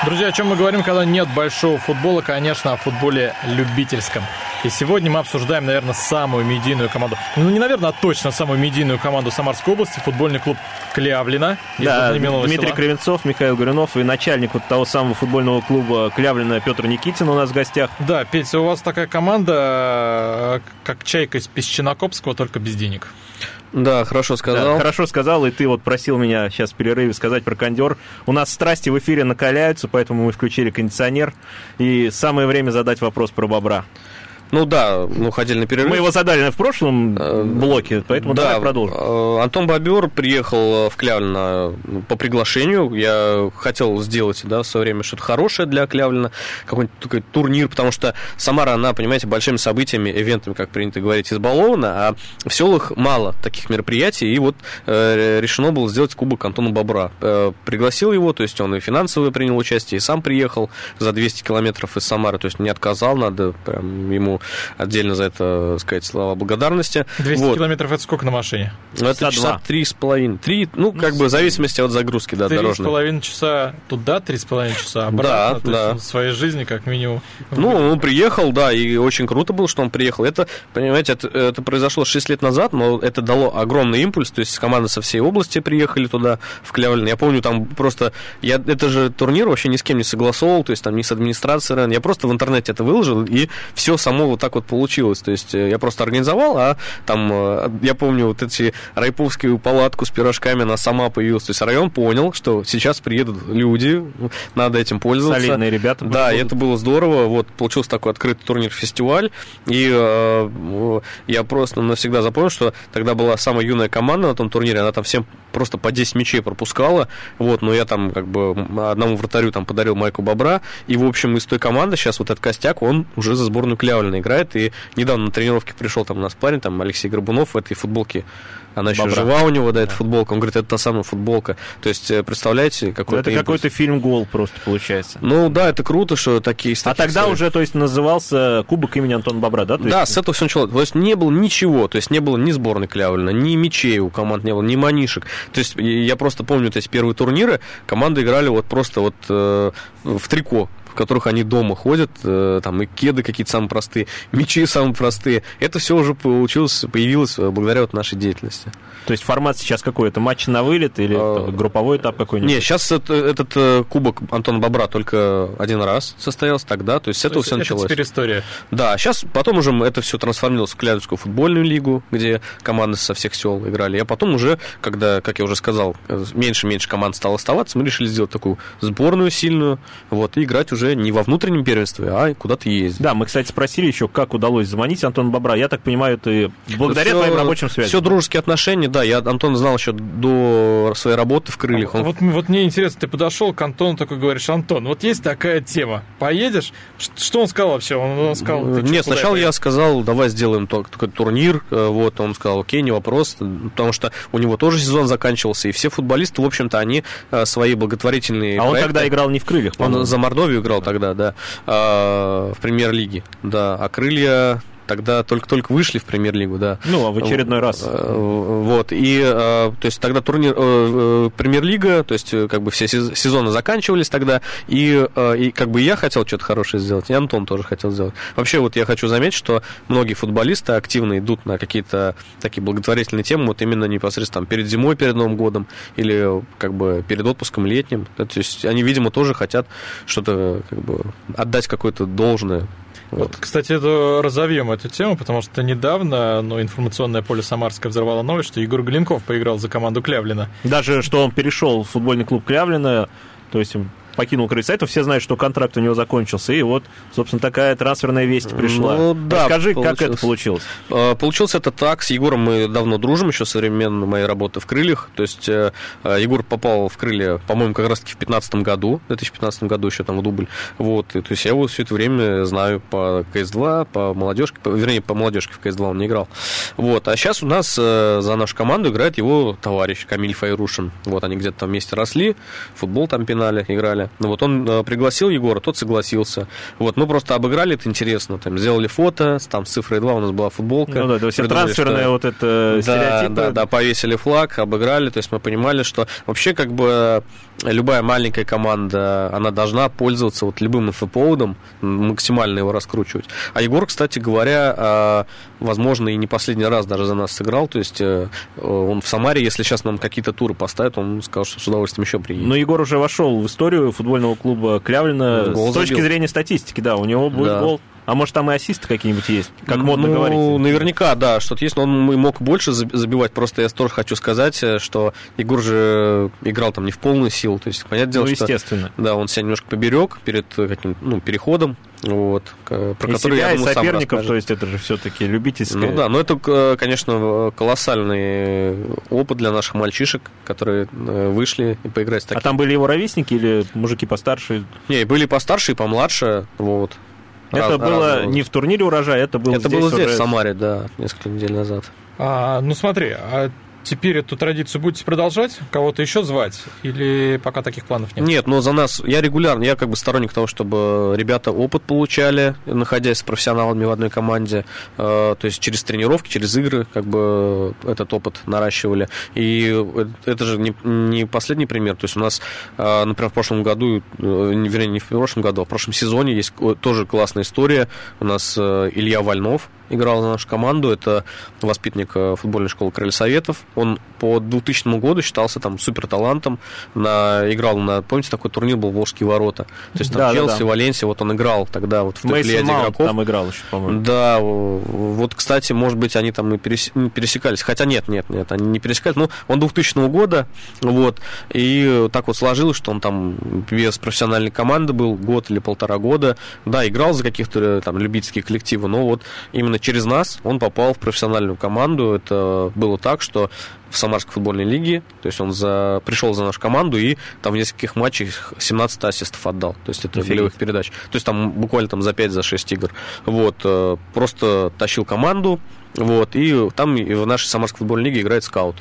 Друзья, о чем мы говорим, когда нет большого футбола? Конечно, о футболе любительском. И сегодня мы обсуждаем, наверное, самую медийную команду. Ну, не, наверное, а точно самую медийную команду Самарской области, футбольный клуб Клявлина. Да, Дмитрий села. Кривенцов, Михаил Горюнов и начальник вот того самого футбольного клуба Клявлина Петр Никитин у нас в гостях. Да, Петя, у вас такая команда, как Чайка из Песчинокопского, только без денег. Да, хорошо сказал. Да, хорошо сказал, и ты вот просил меня сейчас в перерыве сказать про кондер. У нас страсти в эфире накаляются, поэтому мы включили кондиционер. И самое время задать вопрос про бобра. Ну да, ну ходили на перерыв. Мы его задали в прошлом Э, блоке, поэтому да, давай продолжим. э, Антон Бобер приехал в Клявлино по приглашению. Я хотел сделать да, в свое время что-то хорошее для Клявлина, какой-нибудь такой турнир, потому что Самара, она, понимаете, большими событиями, ивентами, как принято говорить, избалована, а в селах мало таких мероприятий, и вот э, решено было сделать кубок Антона Бобра. Э, пригласил его, то есть он и финансово принял участие, и сам приехал за 200 километров из Самары, то есть не отказал, надо прям ему отдельно за это сказать слова благодарности. 200 Вот. километров это сколько на машине? Ну, это Часа три с половиной. Три, ну, как бы в зависимости от загрузки, да, Три с дорожной. половиной часа туда, три с половиной часа обратно. Да, то да. есть в своей жизни как минимум. Ну, он приехал, да, и очень круто было, что он приехал. Это, понимаете, это, это произошло 6 лет назад, но это дало огромный импульс. То есть команда со всей области приехали туда, в Клявлин. Я помню, там просто... Я, это же турнир вообще ни с кем не согласовал, то есть там ни с администрацией. Я просто в интернете это выложил, и все само вот так вот получилось. То есть э, я просто организовал, а там, э, я помню, вот эти райповскую палатку с пирожками, она сама появилась. То есть район понял, что сейчас приедут люди, надо этим пользоваться. Солидные ребята. Да, и будут. это было здорово. Вот получился такой открытый турнир-фестиваль. И э, я просто навсегда запомнил, что тогда была самая юная команда на том турнире. Она там всем просто по 10 мячей пропускала. Вот, но я там как бы одному вратарю там подарил майку бобра. И, в общем, из той команды сейчас вот этот костяк, он уже за сборную Клявлина играет. И недавно на тренировке пришел там у нас парень, там Алексей Горбунов в этой футболке. Она еще Бобра. жива у него, да, эта футболка. Он говорит, это та самая футболка. То есть, э, представляете, Ну, какой-то это импульс. какой-то фильм-гол просто получается. Ну да, это круто, что такие... А тогда уже, то есть, назывался Кубок имени Антона Бобра, да? То Да, есть- с этого все началось. То есть не было ничего, то есть не было ни сборной Клявлина, ни мячей у команд не было, ни манишек. То есть я просто помню вот эти первые турниры, команды играли вот просто вот э, в трико которых они дома ходят, э, там и кеды какие-то самые простые, мячи самые простые. Это все уже получилось, появилось э, благодаря вот нашей деятельности. То есть формат сейчас какой? Это матч на вылет или А, групповой этап какой-нибудь? Не, сейчас этот э, кубок Антона Бобра только один раз состоялся тогда, то есть с То этого есть все это началось. теперь история. Да, сейчас потом уже это все трансформировалось в Клявинскую футбольную лигу, где команды со всех сел играли. А потом уже, когда, как я уже сказал, меньше-меньше команд стало оставаться, мы решили сделать такую сборную сильную, вот, и играть уже не во внутреннем первенстве, а куда-то ездить. Да, мы, кстати, спросили еще, как удалось заманить Антона Бобра. Я так понимаю, ты благодаря Всё- твоим рабочим связям. Все дружеские отношения, да. Я Антона знал еще до своей работы в крыльях. Он Вот, вот мне интересно, ты подошел к Антону, такой говоришь, Антон, вот есть такая тема, поедешь? Что он сказал вообще? Он, он сказал, Нет, сначала я сказал, давай сделаем такой турнир. э, Вот, он сказал, окей, не вопрос, потому что у него тоже сезон заканчивался, и все футболисты, в общем-то, они э, свои благотворительные А он проекты- тогда играл не в крыльях, Он по-моему. за Мордовию играл тогда, да, э, в премьер-лиге, да, а крылья тогда только-только вышли в премьер-лигу, да. Ну, а в очередной раз. Э, Вот, и, э, то есть, тогда турнир, э, э, премьер-лига, то есть, э, как бы все сез- сезоны заканчивались тогда, и, э, и как бы я хотел что-то хорошее сделать, и Антон тоже хотел сделать. Вообще, вот я хочу заметить, что многие футболисты активно идут на какие-то такие благотворительные темы, вот именно непосредственно там, перед зимой, перед Новым годом, или как бы перед отпуском летним, Да, то есть, они, видимо, тоже хотят что-то, как бы, отдать какое-то должное. Вот, кстати, это разовьем эту тему, потому что недавно ну, информационное поле Самарское взорвало новость, что Егор Глинков поиграл за команду Клявлина. Даже что он перешел в футбольный клуб Клявлина, то есть покинул крыльца, это все знают, что контракт у него закончился, и вот, собственно, такая трансферная весть пришла. Ну, да, Расскажи, как это получилось? Э, Получилось это так. С Егором мы давно дружим, еще со времен моей работы в крыльях. То есть э, э, Егор попал в крылья, по-моему, как раз-таки в 2015 году, в 2015 году еще там в дубль. Вот. И, то есть я его все это время знаю по КС-2, по молодежке, по- вернее, по молодежке в КС-2 он не играл. Вот. А сейчас у нас э, за нашу команду играет его товарищ Камиль Файрушин. Вот они где-то там вместе росли, футбол там пинали, играли. Ну, вот он э, пригласил Егора, тот согласился. Вот, мы просто обыграли, это интересно. Там сделали фото, с- там с цифрой 2 у нас была футболка. Ну да, то есть трансферная что- вот эта да, стереотипы. да, да, повесили флаг, обыграли, то есть мы понимали, что вообще как бы любая маленькая команда, она должна пользоваться вот любым инфоповодом, максимально его раскручивать. А Егор, кстати говоря, а, возможно, и не последний раз даже за нас сыграл, то есть э, он в Самаре, если сейчас нам какие-то туры поставят, он сказал, что с удовольствием еще приедет. Но Егор уже вошел в историю футбольного клуба Клявлина Гол с точки забил. зрения статистики, да, у него будет Да. гол. А может, там и ассисты какие-нибудь есть, как модно ну, говорить. наверняка, да, что-то есть, но он и мог больше заб- забивать. Просто я тоже хочу сказать, э, что Егор же играл там не в полную силу. То есть, понятное дело, Ну, что естественно. Да, он себя немножко поберег перед э, каким ну, переходом. вот, про И который, себя, я и думаю, сам соперников, то есть это же все-таки любительское. Ну да, но это, э, конечно, колоссальный опыт для наших мальчишек, которые э, вышли и поиграть с А такими. там были его ровесники или мужики постарше? Не, были постарше и помладше, вот. Это Раз- было разного. не в турнире урожая, это было Это здесь было здесь, уже- в Самаре, да, несколько недель назад. А, ну смотри, а теперь эту традицию будете продолжать? Кого-то еще звать? Или пока таких планов нет? Нет, но за нас, я регулярно, я как бы сторонник того, чтобы ребята опыт получали, находясь с профессионалами в одной команде, э, то есть через тренировки, через игры, как бы этот опыт наращивали. И это же не, последний пример, то есть у нас, э, например, в прошлом году, э, не- вернее, не в прошлом году, а в прошлом сезоне есть тоже классная история. У нас Илья Вольнов, играл за нашу команду. Это воспитанник э, футбольной школы Крылья Советов. Он по 2000 году считался там супер талантом. На, играл на, помните, такой турнир был Волжские ворота. То есть там Да, да, Челси, да. Валенсия, вот он играл тогда вот в Мейсон игроков. там играл еще, по-моему. Да, вот, кстати, может быть, они там и пересекались. Хотя нет, нет, нет, они не пересекались. Ну, он 2000 года, вот, и так вот сложилось, что он там без профессиональной команды был год или полтора года. Да, играл за каких-то э, там любительские коллективы, но вот именно через нас он попал в профессиональную команду. Это было так, что в Самарской футбольной лиге, то есть он за, пришел за нашу команду и там в нескольких матчах 17 ассистов отдал, то есть это Офигеть. голевых передач. То есть там буквально там за 5 за 6 игр. Вот, э, просто тащил команду, вот, и там в нашей Самарской футбольной лиге играет скаут.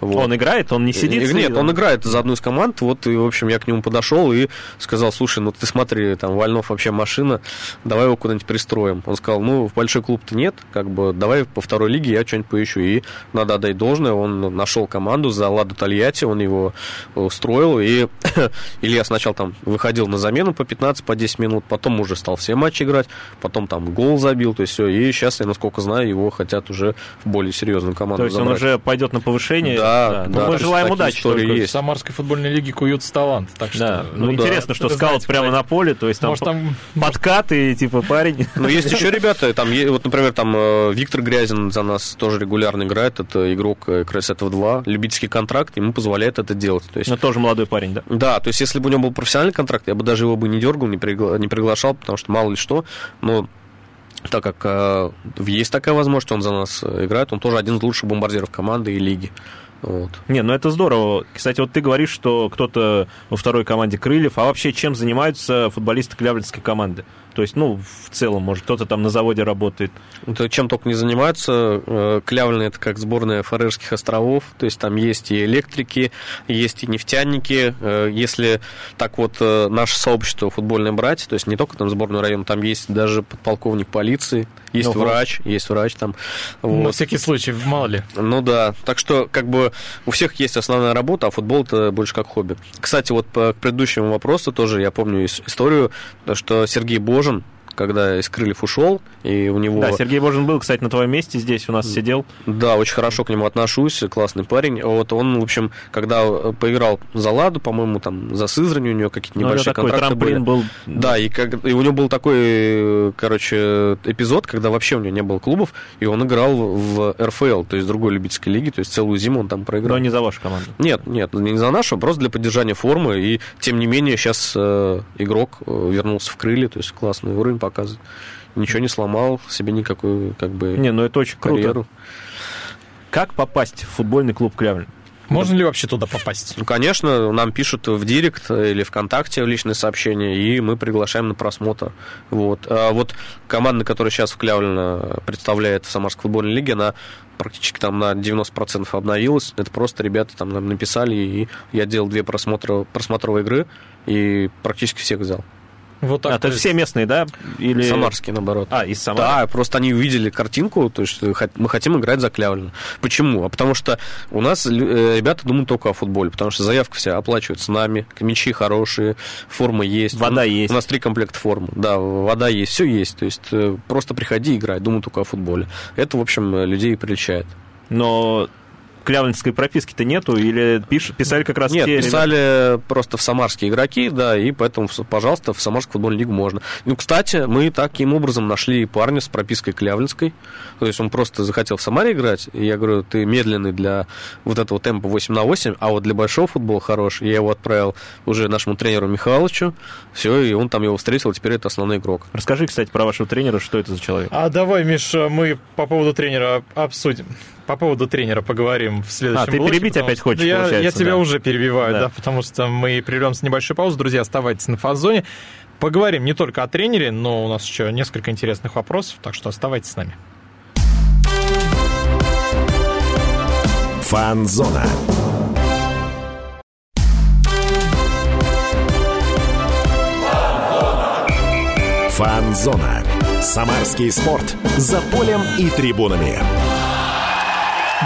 Вот. Он играет, он не сидит? Э, Нет, и- он играет за одну из команд, вот, и, в общем, я к нему подошел и сказал, слушай, ну ты смотри, там, Вольнов вообще машина, давай его куда-нибудь пристроим. Он сказал, ну, в большой клуб-то нет, как бы, давай по второй лиге я что-нибудь поищу. И надо отдать должное, он нашел команду за Ладу Тольятти, он его устроил, и Илья сначала там выходил на замену по 15, по 10 минут, потом уже стал все матчи играть, потом там гол забил, то есть все, и сейчас, я насколько знаю, его хотят уже в более серьезную команду То есть он забрать. уже пойдет на повышение? Да, Ну, да, то мы желаем удачи. есть. В Самарской футбольной лиге куются талант. Так что, Да, ну, Ну да. интересно, что Вы скаут прямо на поле, то есть там, Может, там подкаты, типа парень. Ну, есть еще ребята, там, вот, например, там э, Виктор Грязин за нас тоже регулярно играет, это игрок э, Красетов 2, любительский контракт, ему позволяет это делать. То есть, Ну, тоже молодой парень, да? да, то есть, если бы у него был профессиональный контракт, я бы даже его бы не дергал, не, пригла- не приглашал, потому что мало ли что, но так как э, есть такая возможность, он за нас э, играет, он тоже один из лучших бомбардиров команды и лиги. Вот. Не, ну это здорово. Кстати, вот ты говоришь, что кто-то во второй команде Крыльев, а вообще чем занимаются футболисты Клявлинской команды? То есть, ну, в целом, может, кто-то там на заводе работает. Это чем только не занимаются. Э, Клявлин это как сборная Фарерских островов, то есть там есть и электрики, есть и нефтяники. Э, Если так вот э, наше сообщество футбольное брать, то есть не только там сборный район, там есть даже подполковник полиции, есть Ого. врач, есть врач там. на Вот. всякий случай, мало ли. Ну да, так что как бы у всех есть основная работа, а футбол это больше как хобби. Кстати, вот по, к предыдущему вопросу тоже я помню ис- историю, то, что Сергей Божин, durum когда из Крыльев ушел, и у него... Да, Сергей Божин был, кстати, на твоем месте здесь у нас сидел. Да, очень хорошо к нему отношусь, классный парень. Вот он, в общем, когда э, поиграл за Ладу, по-моему, там за Сызрань у него какие-то Ну, небольшие такой контракты были. был. Да, и, как, и у него был такой, короче, эпизод, когда вообще у него не было клубов, и он играл в РФЛ, то есть другой любительской лиги, то есть целую зиму он там проиграл. Но не за вашу команду. Нет, нет, не за нашу, а просто для поддержания формы. И тем не менее, сейчас э, игрок э, вернулся в крылья, то есть классный уровень показывает. Ничего не сломал, себе никакую, как бы, Не, ну это очень круто. карьеру. Как попасть в футбольный клуб Клявлин? Можно ли вообще туда попасть? Ну, конечно, нам пишут в Директ или ВКонтакте в личные сообщения, и мы приглашаем на просмотр. Вот. А вот команда, которая сейчас в Клявлино представляет в Самарской футбольной лиге, она практически там на 90% обновилась. Это просто ребята там нам написали, и я делал две просмотра, просмотровые игры, и практически всех взял. Вот так. а, то это есть- все местные, да? Или... Самарские, наоборот. А, из Самары. Да, просто они увидели картинку, то есть мы хотим играть за Клявлина. Почему? А потому что у нас э, ребята думают только о футболе, потому что заявка вся оплачивается нами, мячи хорошие, форма есть. Вода У- есть. У нас три комплекта формы, да, вода есть, все есть. То есть э, просто приходи играй, думай только о футболе. Это, в общем, людей и приличает. Но клявленской прописки-то нету? Или пиш, писали как раз Нет, те писали ребята? просто в самарские игроки, да, и поэтому, пожалуйста, в Самарскую футбольную лигу можно. Ну, кстати, мы таким образом нашли парня с пропиской клявленской. То есть он просто захотел в Самаре играть, и я говорю, ты медленный для вот этого темпа 8 на 8, а вот для большого футбола хорош. И я его отправил уже нашему тренеру Михайловичу, все, и он там его встретил, теперь это основной игрок. Расскажи, кстати, про вашего тренера, что это за человек? А давай, Миша, мы по поводу тренера обсудим. По поводу тренера поговорим в следующем А, ты блоке, перебить опять хочешь, я, я тебя да. уже перебиваю, да. Да. потому что мы прервемся небольшую паузу. Друзья, оставайтесь на фазоне. Поговорим не только о тренере, но у нас еще несколько интересных вопросов, так что оставайтесь с нами. Фанзона. Фанзона. Самарский спорт. За полем и трибунами.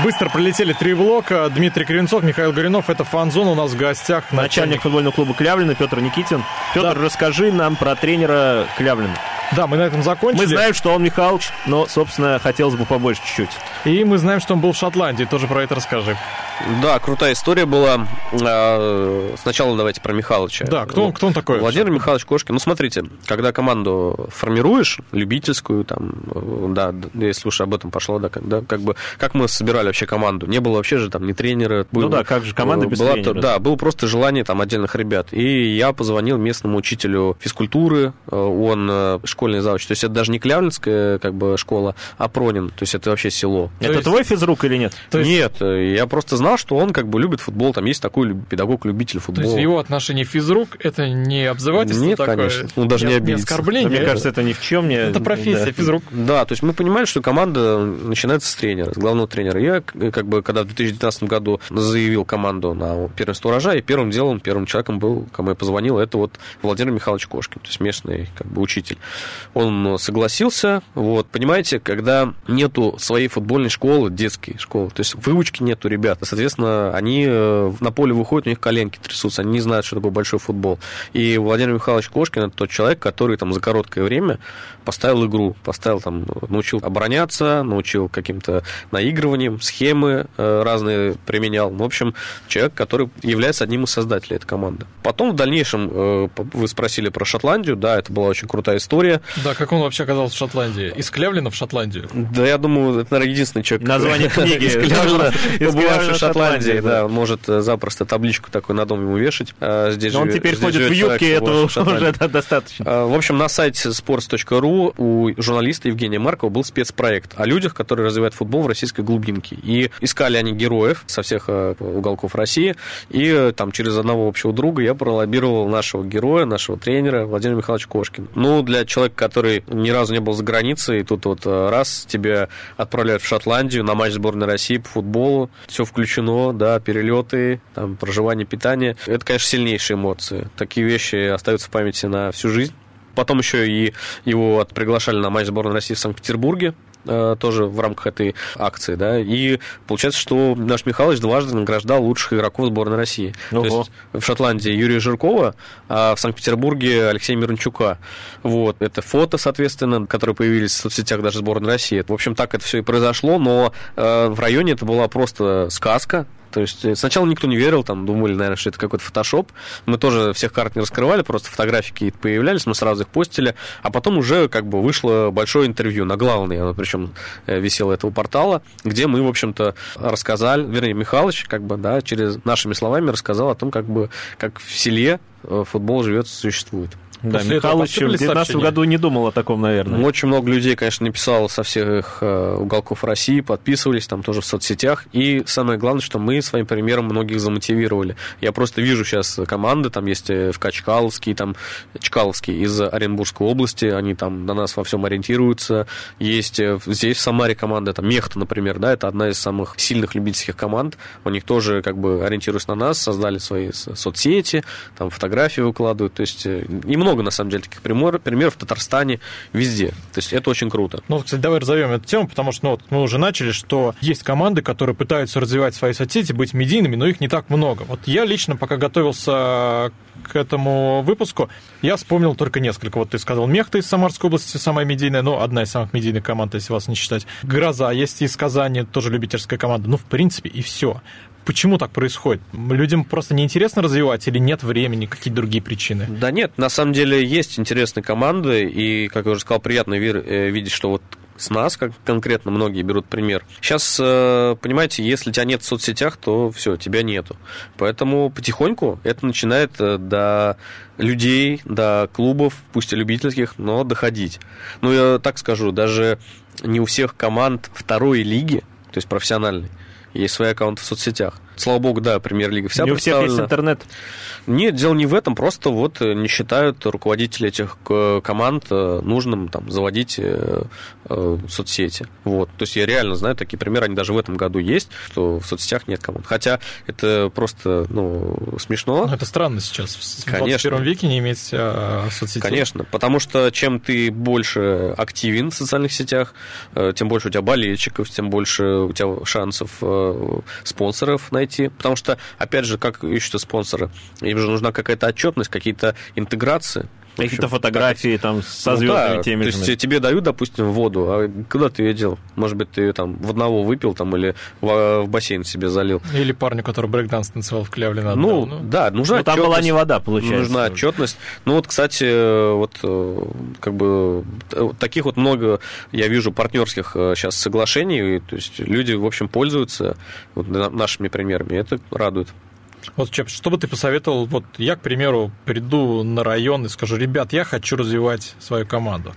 Быстро пролетели три блока. Дмитрий Кривенцов, Михаил Горюнов. Это фан-зона у нас в гостях. Начальник футбольного клуба Клявлина Петр Никитин. Петр, Да. расскажи нам про тренера Клявлина. Да, мы на этом закончили. Мы знаем, что он Михалыч, но, собственно, хотелось бы побольше чуть-чуть. И мы знаем, что он был в Шотландии. Тоже про это расскажи. Да, крутая история была. А, Сначала давайте про Михалыча. Да, кто, он- кто он такой? Владимир Михайлович Кошкин. Ну, смотрите, когда команду формируешь, любительскую, там, да, если уж об этом пошло, да, как, да, как бы, как мы собирали вообще команду? Не было вообще же там ни тренера. Ну был- да, как же команда э, без была тренера, да. Было просто желание там отдельных ребят. И я позвонил местному учителю физкультуры, э, он э, школьный завуч. То есть это даже не Клявлинская как бы школа, а Пронин. То есть это вообще село. это есть- твой физрук или нет? То есть- Нет, я просто знал, что он как бы любит футбол, там есть такой люб- педагог-любитель То футбола. есть в его отношении физрук это не обзывательство Нет, такое? конечно. Ну, даже не обидеться. оскорбление. Мне кажется, это ни в чем не... это профессия, да. физрук. Да, то есть мы понимали, что команда начинается с тренера, с главного тренера. Я, к- как бы, когда в 2019 году заявил команду на первенство урожая, и первым делом, первым человеком был, кому я позвонил, это вот Владимир Михайлович Кошкин, то есть местный как бы, учитель. Он согласился, вот, понимаете, когда нету своей футбольной школы, детской школы, то есть выучки нету ребят, соответственно, они э, на поле выходят, у них коленки трясутся, они не знают, что такое большой футбол. И Владимир Михайлович Кошкин это тот человек, который там за короткое время поставил игру, поставил там, научил обороняться, научил каким-то наигрыванием, схемы э, разные применял. Ну, В общем, человек, который является одним из создателей этой команды. Потом в дальнейшем э, вы спросили про Шотландию, да, это была очень крутая история. Да, как он вообще оказался в Шотландии? Из Клевлина в Шотландию? Да, я думаю, это, наверное, единственный человек. Название книги. из побывавший Клявлина, в Шотландии, да, он может э, запросто табличку такую на дом ему вешать. А, Здесь он живет- теперь здесь ходит в юбке, этого уже достаточно. А, В общем, на сайте sports.ru у журналиста Евгения Маркова был спецпроект о людях, которые развивают футбол в российской глубинке. И искали они героев со всех э, уголков России. И э, там через одного общего друга я пролоббировал нашего героя, нашего тренера Владимира Михайловича Кошкина. Ну, для человека, который ни разу не был за границей, и тут вот э, раз тебя отправляют в Шотландию на матч сборной России по футболу, все включено, да, перелеты, там, проживание, питание. Это, конечно, сильнейшие эмоции. Такие вещи остаются в памяти на всю жизнь. Потом еще и его приглашали на матч сборной России в Санкт-Петербурге тоже в рамках этой акции, да, и получается, что наш Михайлович дважды награждал лучших игроков сборной России. То Ого. есть в Шотландии Юрия Жиркова, а в Санкт-Петербурге Алексея Мирончука. Вот, это фото, соответственно, которые появились в соцсетях даже сборной России. В общем, так это все и произошло, но э, в районе это была просто сказка, то есть э, сначала никто не верил, там думали, наверное, что это какой-то фотошоп. Мы тоже всех карт не раскрывали, просто фотографии какие-то появлялись, мы сразу их постили. А потом уже как бы вышло большое интервью на главной, оно причем э, висело этого портала, где мы, в общем-то, рассказали, вернее, Михалыч, как бы, да, через нашими словами рассказал о том, как бы, как в селе э, футбол живет, существует. Да, После Михалыч в посыпались 2019 сообщения? году не думал о таком, наверное. Ну, Очень много людей, конечно, написало со всех э, уголков России, подписывались там тоже в соцсетях. И самое главное, что мы своим примером многих замотивировали. Я просто вижу сейчас команды, там есть э, ФК Чкаловский, там Чкаловский из Оренбургской области, они там на нас во всем ориентируются. Есть э, здесь в Самаре команда, там Мехта, например, да, это одна из самых сильных любительских команд. У них тоже как бы ориентируясь на нас, создали свои соцсети, там фотографии выкладывают. То есть э, и много, на самом деле, таких пример- примеров в Татарстане, везде. То есть это очень круто. Ну, кстати, давай разовьем эту тему, потому что ну, вот мы уже начали, что есть команды, которые пытаются развивать свои соцсети, быть медийными, но их не так много. Вот я лично, пока готовился к этому выпуску, я вспомнил только несколько. Вот ты сказал, Мехта из Самарской области самая медийная, ну, одна из самых медийных команд, если вас не считать. Гроза есть из Казани, тоже любительская команда. Ну, в принципе, и все. Почему так происходит? Людям просто неинтересно развивать или нет времени, какие другие причины? Да нет, на самом деле есть интересные команды, и, как я уже сказал, приятно э, видеть, что вот с нас, как конкретно многие берут пример. Сейчас, э, понимаете, если тебя нет в соцсетях, то все, тебя нету. Поэтому потихоньку это начинает э, до людей, до клубов, пусть и любительских, но доходить. Ну, я так скажу, даже не у всех команд второй лиги, то есть профессиональной, есть свои аккаунты в соцсетях. Слава богу, да, премьер-лига вся Не у всех есть интернет. Нет, дело не в этом, просто вот э, не считают руководители этих команд э, нужным там заводить э, соцсети. Вот. То есть я реально знаю такие примеры, они даже в этом году есть, что в соцсетях нет команд. Хотя это просто ну, смешно. Но это странно сейчас. В Конечно. 21 веке не иметь а, соцсетей. Конечно, потому что чем ты больше активен в социальных сетях, тем больше у тебя болельщиков, тем больше у тебя шансов спонсоров найти найти, потому что, опять же, как ищут спонсоры? Им же нужна какая-то отчетность, какие-то интеграции. Какие-то фотографии так, там со звездами ну, да, теми. То есть тебе дают, допустим, воду, а куда ты ее дел? Может быть, ты там в одного выпил там или в, в бассейн себе залил. Или парню, который брейкданс танцевал в Клявле Ну, ну, да, нужна ну, там была не вода, получается. Нужна отчетность. Ну, вот, кстати, вот как бы таких вот много, я вижу, партнерских сейчас соглашений, то есть люди, в общем, пользуются вот, нашими примерами, это радует. Вот, Чеп, что бы ты посоветовал? Вот я, к примеру, приду на район и скажу, ребят, я хочу развивать свою команду.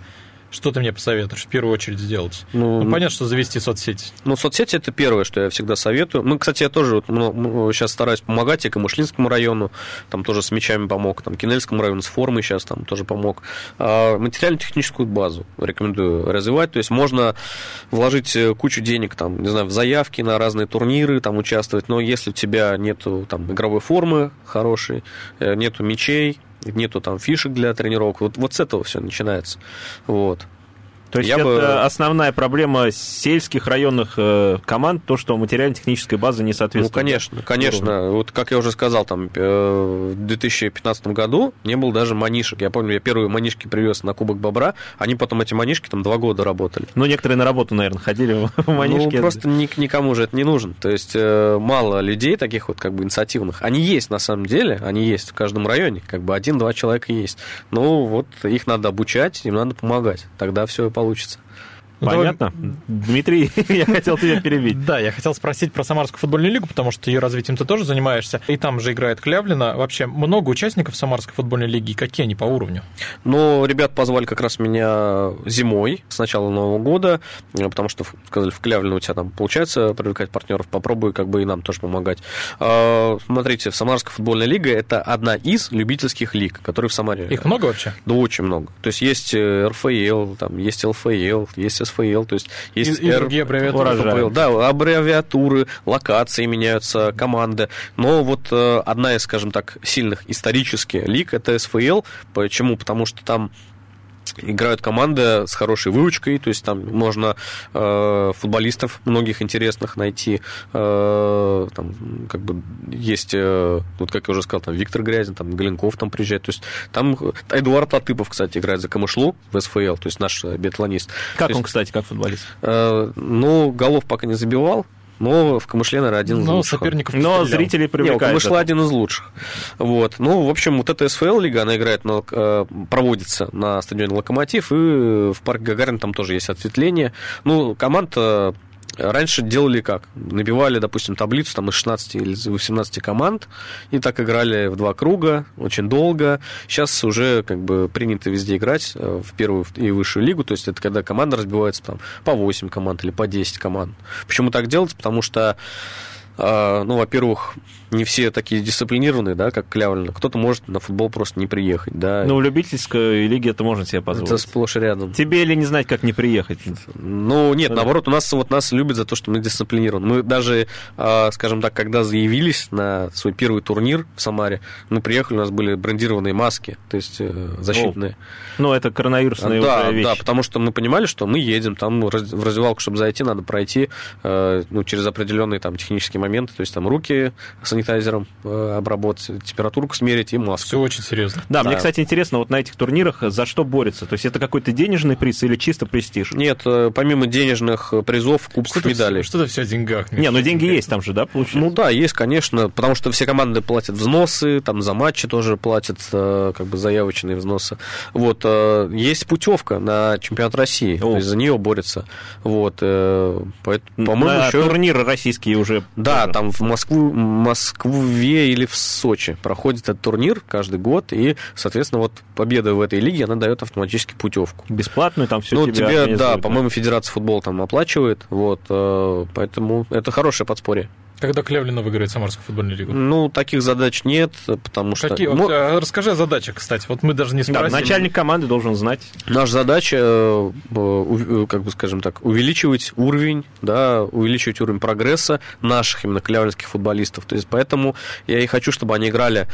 Что ты мне посоветуешь в первую очередь сделать? Ну, ну понятно, что завести соцсети. Ну, соцсети это первое, что я всегда советую. Ну, кстати, я тоже вот, ну, сейчас стараюсь помогать и Камышлинскому району, там тоже с мячами помог, там Кинельскому району с формой сейчас там тоже помог. А материально-техническую базу рекомендую развивать. То есть можно вложить э, кучу денег, там, не знаю, в заявки на разные турниры, там участвовать, но если у тебя нету там игровой формы хорошей, э, нету мячей, нету там фишек для тренировок. Вот, вот с этого все начинается. Вот. То есть я это бы... основная проблема сельских районных э, команд, то, что материально-техническая база не соответствует. Ну, конечно, конечно. Уровню. Вот как я уже сказал, там э, в 2015 году не было даже манишек. Я помню, я первые манишки привез на Кубок Бобра, они потом эти манишки там два года работали. Ну, некоторые на работу, наверное, ходили в манишки. Ну, просто никому же это не нужен. То есть э, мало людей таких вот как бы инициативных. Они есть на самом деле, они есть в каждом районе, как бы один-два человека есть. Ну, вот их надо обучать, им надо помогать. Тогда все получится получится. Ну, Понятно. Давай... Дмитрий, я хотел тебя перебить. Да, я хотел спросить про Самарскую футбольную лигу, потому что ее развитием ты тоже занимаешься. И там же играет Клявлина. Вообще много участников Самарской футбольной лиги. Какие они по уровню? Ну, ребят позвали как раз меня зимой, с начала Нового года, потому что сказали, в Клявлину у тебя там получается привлекать партнеров, попробуй как бы и нам тоже помогать. А, смотрите, Самарская футбольная лига – это одна из любительских лиг, которые в Самаре. Их много вообще? Да, очень много. То есть есть э, РФЛ, там есть ЛФЛ, есть СФЛ, то есть есть и, и другие аббревиатуры. ФПЛ, да, аббревиатуры, локации меняются, команды. Но вот э, одна из, скажем так, сильных исторически лиг это СФЛ. Почему? Потому что там играют команды с хорошей выучкой, то есть там можно э, футболистов многих интересных найти. Э, там, как бы есть, э, вот как я уже сказал, там Виктор Грязин, там Галенков там приезжает. То есть там Эдуард Латыпов, кстати, играет за Камышлу в СФЛ, то есть наш биатлонист. Как то он, есть, кстати, как футболист? Э, ну, голов пока не забивал, но в Камышле, наверное, один из но лучших. соперников Но зрители привлекают. Нет, Камышла один из лучших. Вот. Ну, в общем, вот эта СФЛ-лига, она играет на, э, проводится на стадионе «Локомотив», и в парке Гагарина там тоже есть ответвление. Ну, команда Раньше делали как? Набивали, допустим, таблицу там, из 16 или 18 команд, и так играли в два круга, очень долго. Сейчас уже как бы принято везде играть э, в первую и высшую лигу, то есть это когда команда разбивается там, по 8 команд или по 10 команд. Почему так делается? Потому что а, ну, во-первых, не все такие дисциплинированные, да, как Клявлина. Кто-то может на футбол просто не приехать, да. Ну, в любительской лиге это можно себе позволить. Это сплошь рядом. Тебе или не знать, как не приехать? Ну, нет, да. наоборот, у нас вот нас любят за то, что мы дисциплинированы. Мы даже, а, скажем так, когда заявились на свой первый турнир в Самаре, мы приехали, у нас были брендированные маски, то есть э, защитные. О. Ну, это коронавирусная да, вещь. Да, потому что мы понимали, что мы едем, там в раздевалку, чтобы зайти, надо пройти э, ну, через определенные там технические моменты, то есть там руки санитайзером э, обработать, температурку смерить и маску. Все очень серьезно. Да, Да. мне, кстати, интересно, вот на этих турнирах за что борется? То есть это какой-то денежный приз или чисто престиж? Нет, э, помимо денежных призов, кубков, Что-то медалей. что-то все о деньгах. Не, ну деньги есть там же, да, получается? Ну да, есть, конечно, потому что все команды платят взносы, там за матчи тоже платят э, как бы заявочные взносы. Вот, э, есть путевка на чемпионат России, то есть за нее борется. Вот, э, по-моему, на еще... турниры российские уже. Да, тоже. там в Москву, Москве или в Сочи проходит этот турнир каждый год, и, соответственно, вот победа в этой лиге, она дает автоматически путевку. Бесплатную там все ну, тебе да, организуют, по-моему, Федерация футбола там оплачивает, вот, э, поэтому это хорошее подспорье. Когда Клявлина выиграет Самарскую футбольную лигу? Ну, таких задач нет, потому что... Какие? ну, Вот, расскажи о задачах, кстати. Вот мы даже не Да, спросили. начальник команды должен знать. Наша задача, э, э, как бы скажем так, увеличивать уровень, да, увеличивать уровень прогресса наших именно клявлинских футболистов. То есть поэтому я и хочу, чтобы они играли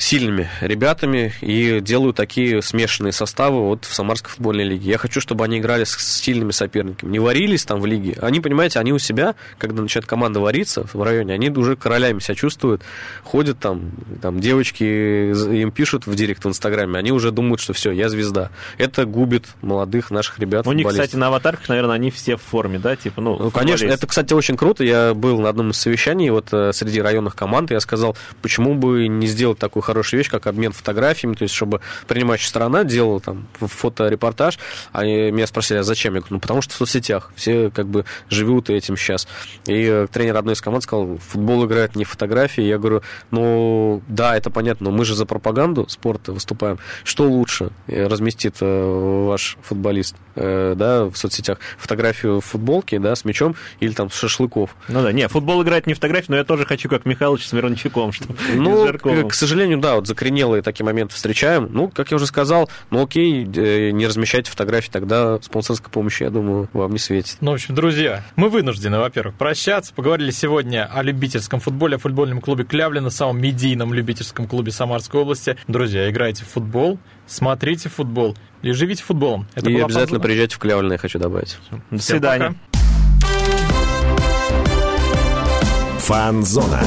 сильными ребятами и делаю такие смешанные составы вот в Самарской футбольной лиге. Я хочу, чтобы они играли с сильными соперниками. Не варились там в лиге. Они, понимаете, они у себя, когда начинает команда вариться в районе, они уже королями себя чувствуют, ходят там, там девочки им пишут в директ в Инстаграме, они уже думают, что все, я звезда. Это губит молодых наших ребят. У них, кстати, на аватарках, наверное, они все в форме, да, типа, ну, Ну, конечно, это, кстати, очень круто. Я был на одном из совещаний вот э, среди районных команд, и я сказал, почему бы не сделать такую хорошую вещь, как обмен фотографиями, то есть чтобы принимающая сторона делала там фоторепортаж, а они меня спросили, а зачем? Я говорю, ну, потому что в соцсетях все как бы живут этим сейчас. И э, тренер одной из команд сказал, футбол играет не фотографии. Я говорю, ну, да, это понятно, но мы же за пропаганду спорта выступаем. Что лучше э, разместит э, ваш футболист, да, в соцсетях? Фотографию в футболке, да, с мячом или там с шашлыков? Ну да, не, футбол играет не фотографии, но я тоже хочу, как Михайлович с Мирончуком, что Ну, к сожалению, да, вот закоренелые такие моменты встречаем. Ну, как я уже сказал, ну окей, э, не размещайте фотографии, тогда спонсорской помощи, я думаю, вам не светит. Ну, в общем, друзья, мы вынуждены, во-первых, прощаться. Поговорили сегодня о любительском футболе, о футбольном клубе Клявлина, самом медийном любительском клубе Самарской области. Друзья, играйте в футбол, смотрите футбол и живите футболом. Это И обязательно Фанзона. приезжайте в Клявлино, я хочу добавить. До Всем свидания. пока. Фанзона.